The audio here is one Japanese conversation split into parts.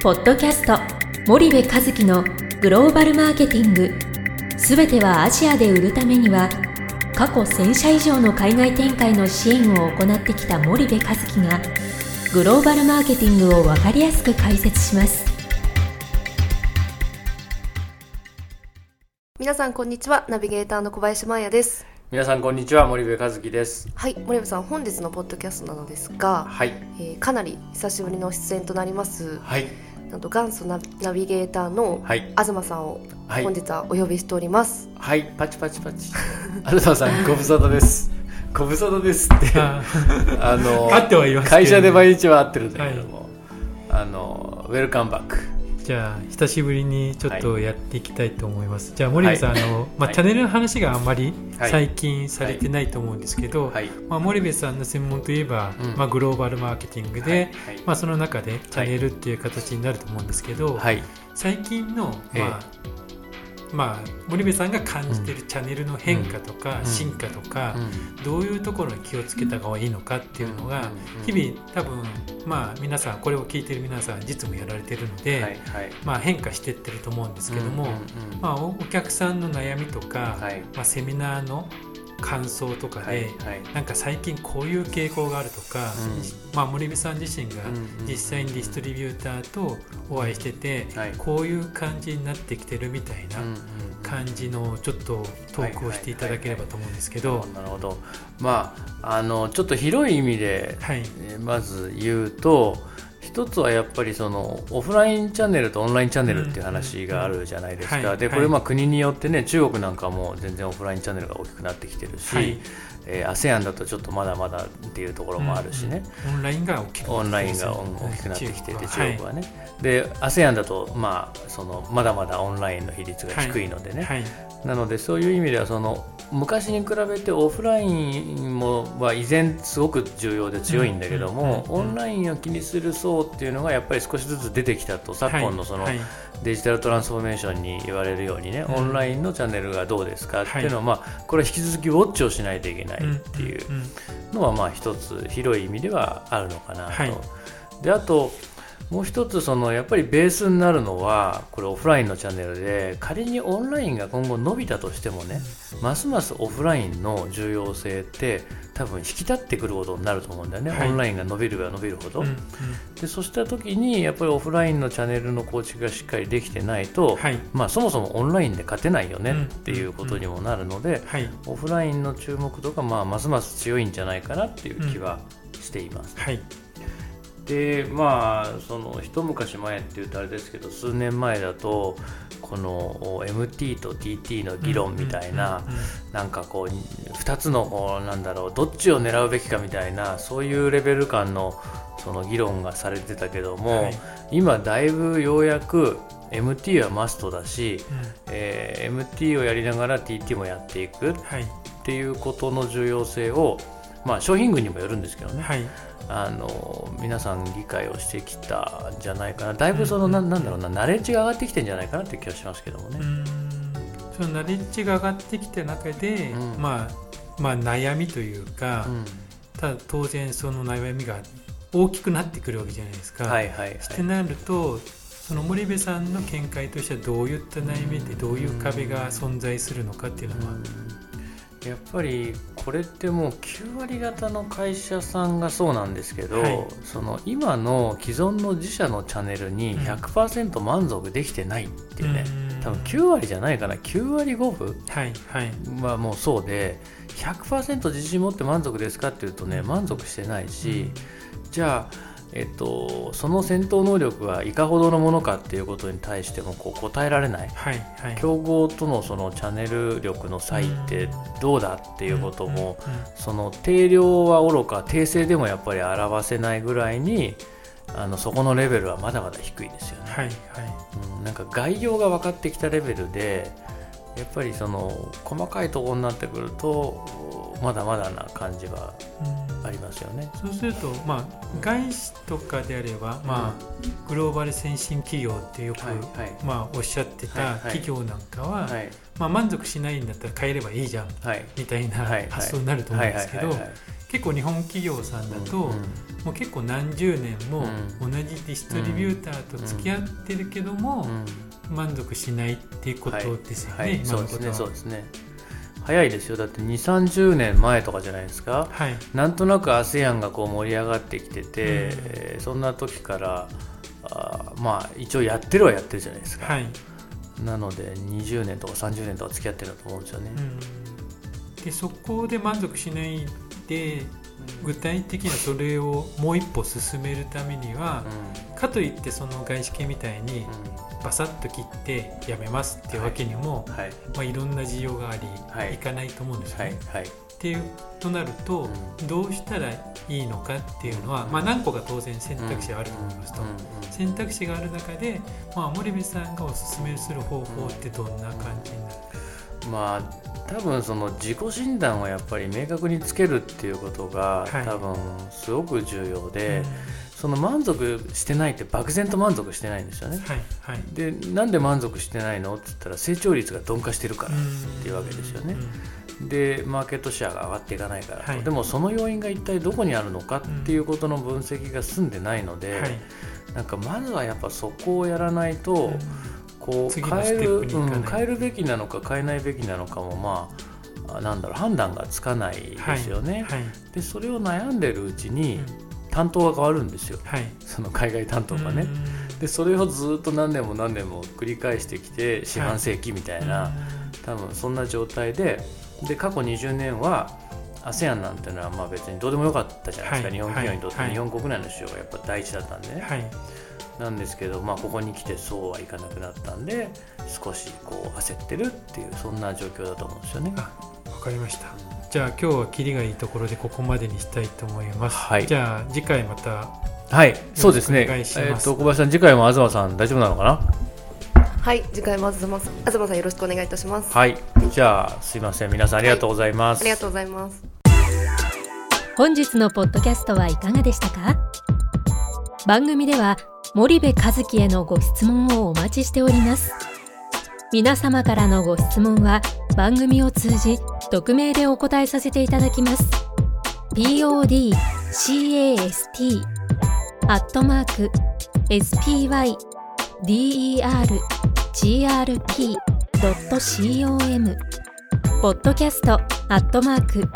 ポッドキャスト森部和樹のグローバルマーケティング。すべてはアジアで売るためには過去1000社以上の海外展開の支援を行ってきた森部和樹がグローバルマーケティングを分かりやすく解説します。皆さんこんにちはナビゲーターの小林真彩です。皆さんこんにちは森部和樹です。はい森部さん本日のポッドキャストなのですが、はい。えーかなり久しぶりの出演となります。はいなんと元祖ナナビゲーターのはい。東さんをはい。本日はお呼びしております、はい。パチパチパチ。東さんご無沙汰です。ご無沙汰ですって。ああ。の会ってはいますけど会社で毎日は会ってるんだけども、あのウェルカムバックじゃあ久しぶりにちょっとやっていきたいと思います、じゃあ森部さん、はい。あのまあ、はい。チャンネルの話があんまりはい。最近されてないと思うんですけど、はい。まあ、森部さんの専門といえば、うん。まあ、グローバルマーケティングで、はい。まあ、その中でチャンネルっていう形になると思うんですけど、はい。最近の、ええ。まあまあ、森部さんが感じてるチャンネルの変化とか、うん。進化とか、うん。どういうところに気をつけた方がいいのかっていうのが、日々多分まあ皆さんこれを聞いてる皆さん実務やられてるので、まあ、変化してってると思うんですけども、まあ、おお客さんの悩みとか、はい。まあ、セミナーの感想とかで、はいはい。なんか最近こういう傾向があるとか、うん。まあ、森部さん自身がうんうん実際にディストリビューターとお会いしてて、はい。こういう感じになってきてるみたいなうんうん感じのちょっとトークをしていただければと思うんですけど、なるほど。まああのちょっと広い意味ではい。えーまず言うと一つはやっぱりそのオフラインチャンネルとオンラインチャンネルっていう話があるじゃないですか、でこれまあ国によってね中国なんかも全然オフラインチャンネルが大きくなってきてるし、はい。えー ASEAN だとちょっとまだまだっていうところもあるしね、うんうんオンラインが大きくなってオンラインが大きくなってきてて中中国はね、で ASEAN だとまあそのまだまだオンラインの比率が低いのでね、はいなのでそういう意味ではその昔に比べてオフラインもは依然すごく重要で強いんだけども、オンラインを気にする層っていうのがやっぱり少しずつ出てきたと昨今のそのはいデジタルトランスフォーメーションに言われるようにね、うん。オンラインのチャンネルがどうですかっていうのは、まあ、これは引き続きウォッチをしないといけないっていうのはまあ一つ広い意味ではあるのかなと。はい。であともう一つそのやっぱりベースになるのはこれオフラインのチャンネルで仮にオンラインが今後伸びたとしてもねますますオフラインの重要性って多分引き立ってくることになると思うんだよね、はい。オンラインが伸びれば伸びるほど、うんうん。でそうした時にやっぱりオフラインのチャンネルの構築がしっかりできてないと、はい。まあ、そもそもオンラインで勝てないよねうんっていうことにもなるので、はい。オフラインの注目度がまあますます強いんじゃないかなっていう気はしています。はいでまあその一昔前っていうとあれですけど数年前だとこの MT と TT の議論みたいな、うなんかこう2つのこうなんだろうどっちを狙うべきかみたいなそういうレベル感のその議論がされてたけども、はい。今だいぶようやく MT はマストだし、うん。えー MT をやりながら TT もやっていくっはい。ていうことの重要性をまあ商品群にもよるんですけどね、はい。あの皆さん理解をしてきたんじゃないかな。だいぶその、うんななんだろうなナレッジが上がってきてんじゃないかなって気がしますけどもね。うーん。そのナレッジが上がってきた中で、うん。まあまあ悩みというか、うん。ただ当然その悩みが大きくなってくるわけじゃないですか。はいはいはい。ってなるとその森部さんの見解としてはどういった悩みでどういう壁が存在するのかっていうのは、やっぱりこれってもう9割方の会社さんがそうなんですけど、はい。その今の既存の自社のチャンネルにうん。100%満足できてないっていうね、うん。多分9割じゃないかな。9割5分はいはい。はもうそうで100%自信持って満足ですかっていうとね満足してないし、じゃあえっと、その戦闘能力はいかほどのものかっていうことに対してもこう答えられない。はいはい。競合とのそのチャンネル力の差異ってどうだっていうことも、うんうん。その定量はおろか定性でもやっぱり表せないぐらいにあのそこのレベルはまだまだ低いですよね、はいはい。うん、なんか概要が分かってきたレベルでやっぱりその細かいところになってくるとまだまだな感じはうん。ありますよね。そうすると、まあ、外資とかであれば、まあ、グローバル先進企業ってよく、はいはい。まあ、おっしゃってたはいはい。企業なんかは、はい。まあ、満足しないんだったら変えればいいじゃんはい。みたいなはいはい。発想になると思うんですけどはいはいはいはい。結構日本企業さんだと、うんもう結構何十年もう同じディストリビューターと付き合ってるけども、うん満足しないっていうことですよね、はい、そうですねですね。早いですよ。だって2 3 0年前とかじゃないですか？はい。なんとなく ASEAN がこう盛り上がってきてて、うん。えーそんな時からあーまあ一応やってるはやってるじゃないですか、はい、なので20年とか30年とか付き合ってると思うんですよね、うん、でそこで満足しないで具体的なそれをもう一歩進めるためには、かといってその外資系みたいにバサッと切ってやめますっていうわけにも、うんはい。まあ、いろんな事情があり、はい。い、かないと思うんですよね。はいはい。っていうとなると、どうしたらいいのかっていうのは、まあ、何個か当然選択肢はあると思いますと、うんうん選択肢がある中で、まあ、森部さんがおすすめする方法ってどんな感じになる？まあ多分その自己診断をやっぱり明確につけるっていうことが、はい。多分すごく重要で、その満足してないって漠然と満足してないんですよね。はいはい。でなんで満足してないのって言ったら成長率が鈍化してるからっていうわけですよね。でマーケットシェアが上がっていかないからと、はい。でもその要因が一体どこにあるのかっていうことの分析が済んでないので、はい。なんかまずはやっぱそこをやらないと、こう変える、変えるべきなのか変えないべきなのかもまああなんだろう判断がつかないですよね。はい。でそれを悩んでるうちにうん担当が変わるんですよ。はい。その海外担当がね。でそれをずっと何年も何年も繰り返してきて四半世紀みたいな、多分そんな状態でで過去20年は ASEAN なんてのはまあ別にどうでもよかったじゃないですか、はい。日本企業にとって、はい。日本国内の市場がやっぱ第一だったんでね、はい。なんですけど、まあ、ここに来てそうはいかなくなったんで少しこう焦ってるっていうそんな状況だと思うんですよね。あわかりましたじゃあ今日はキリがいいところでここまでにしたいと思います、はい。じゃあ次回またはい、そうですね。えっと小林さん次回も東さん大丈夫なのかな？はい次回も東さん東さんよろしくお願いいたします、はい、じゃあすいません。皆さんありがとうございます。ありがとうございます。本日のポッドキャストはいかがでしたか？番組では森部和樹へのご質問をお待ちしております。皆様からのご質問は番組を通じ匿名でお答えさせていただきます podcast アットマーク spydergrp.com ポッドキャストアットマーク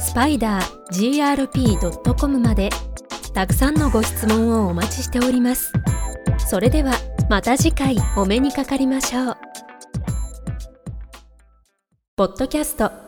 スパイダー grp.com までたくさんのご質問をお待ちしております。それではまた次回お目にかかりましょう。ポッドキャスト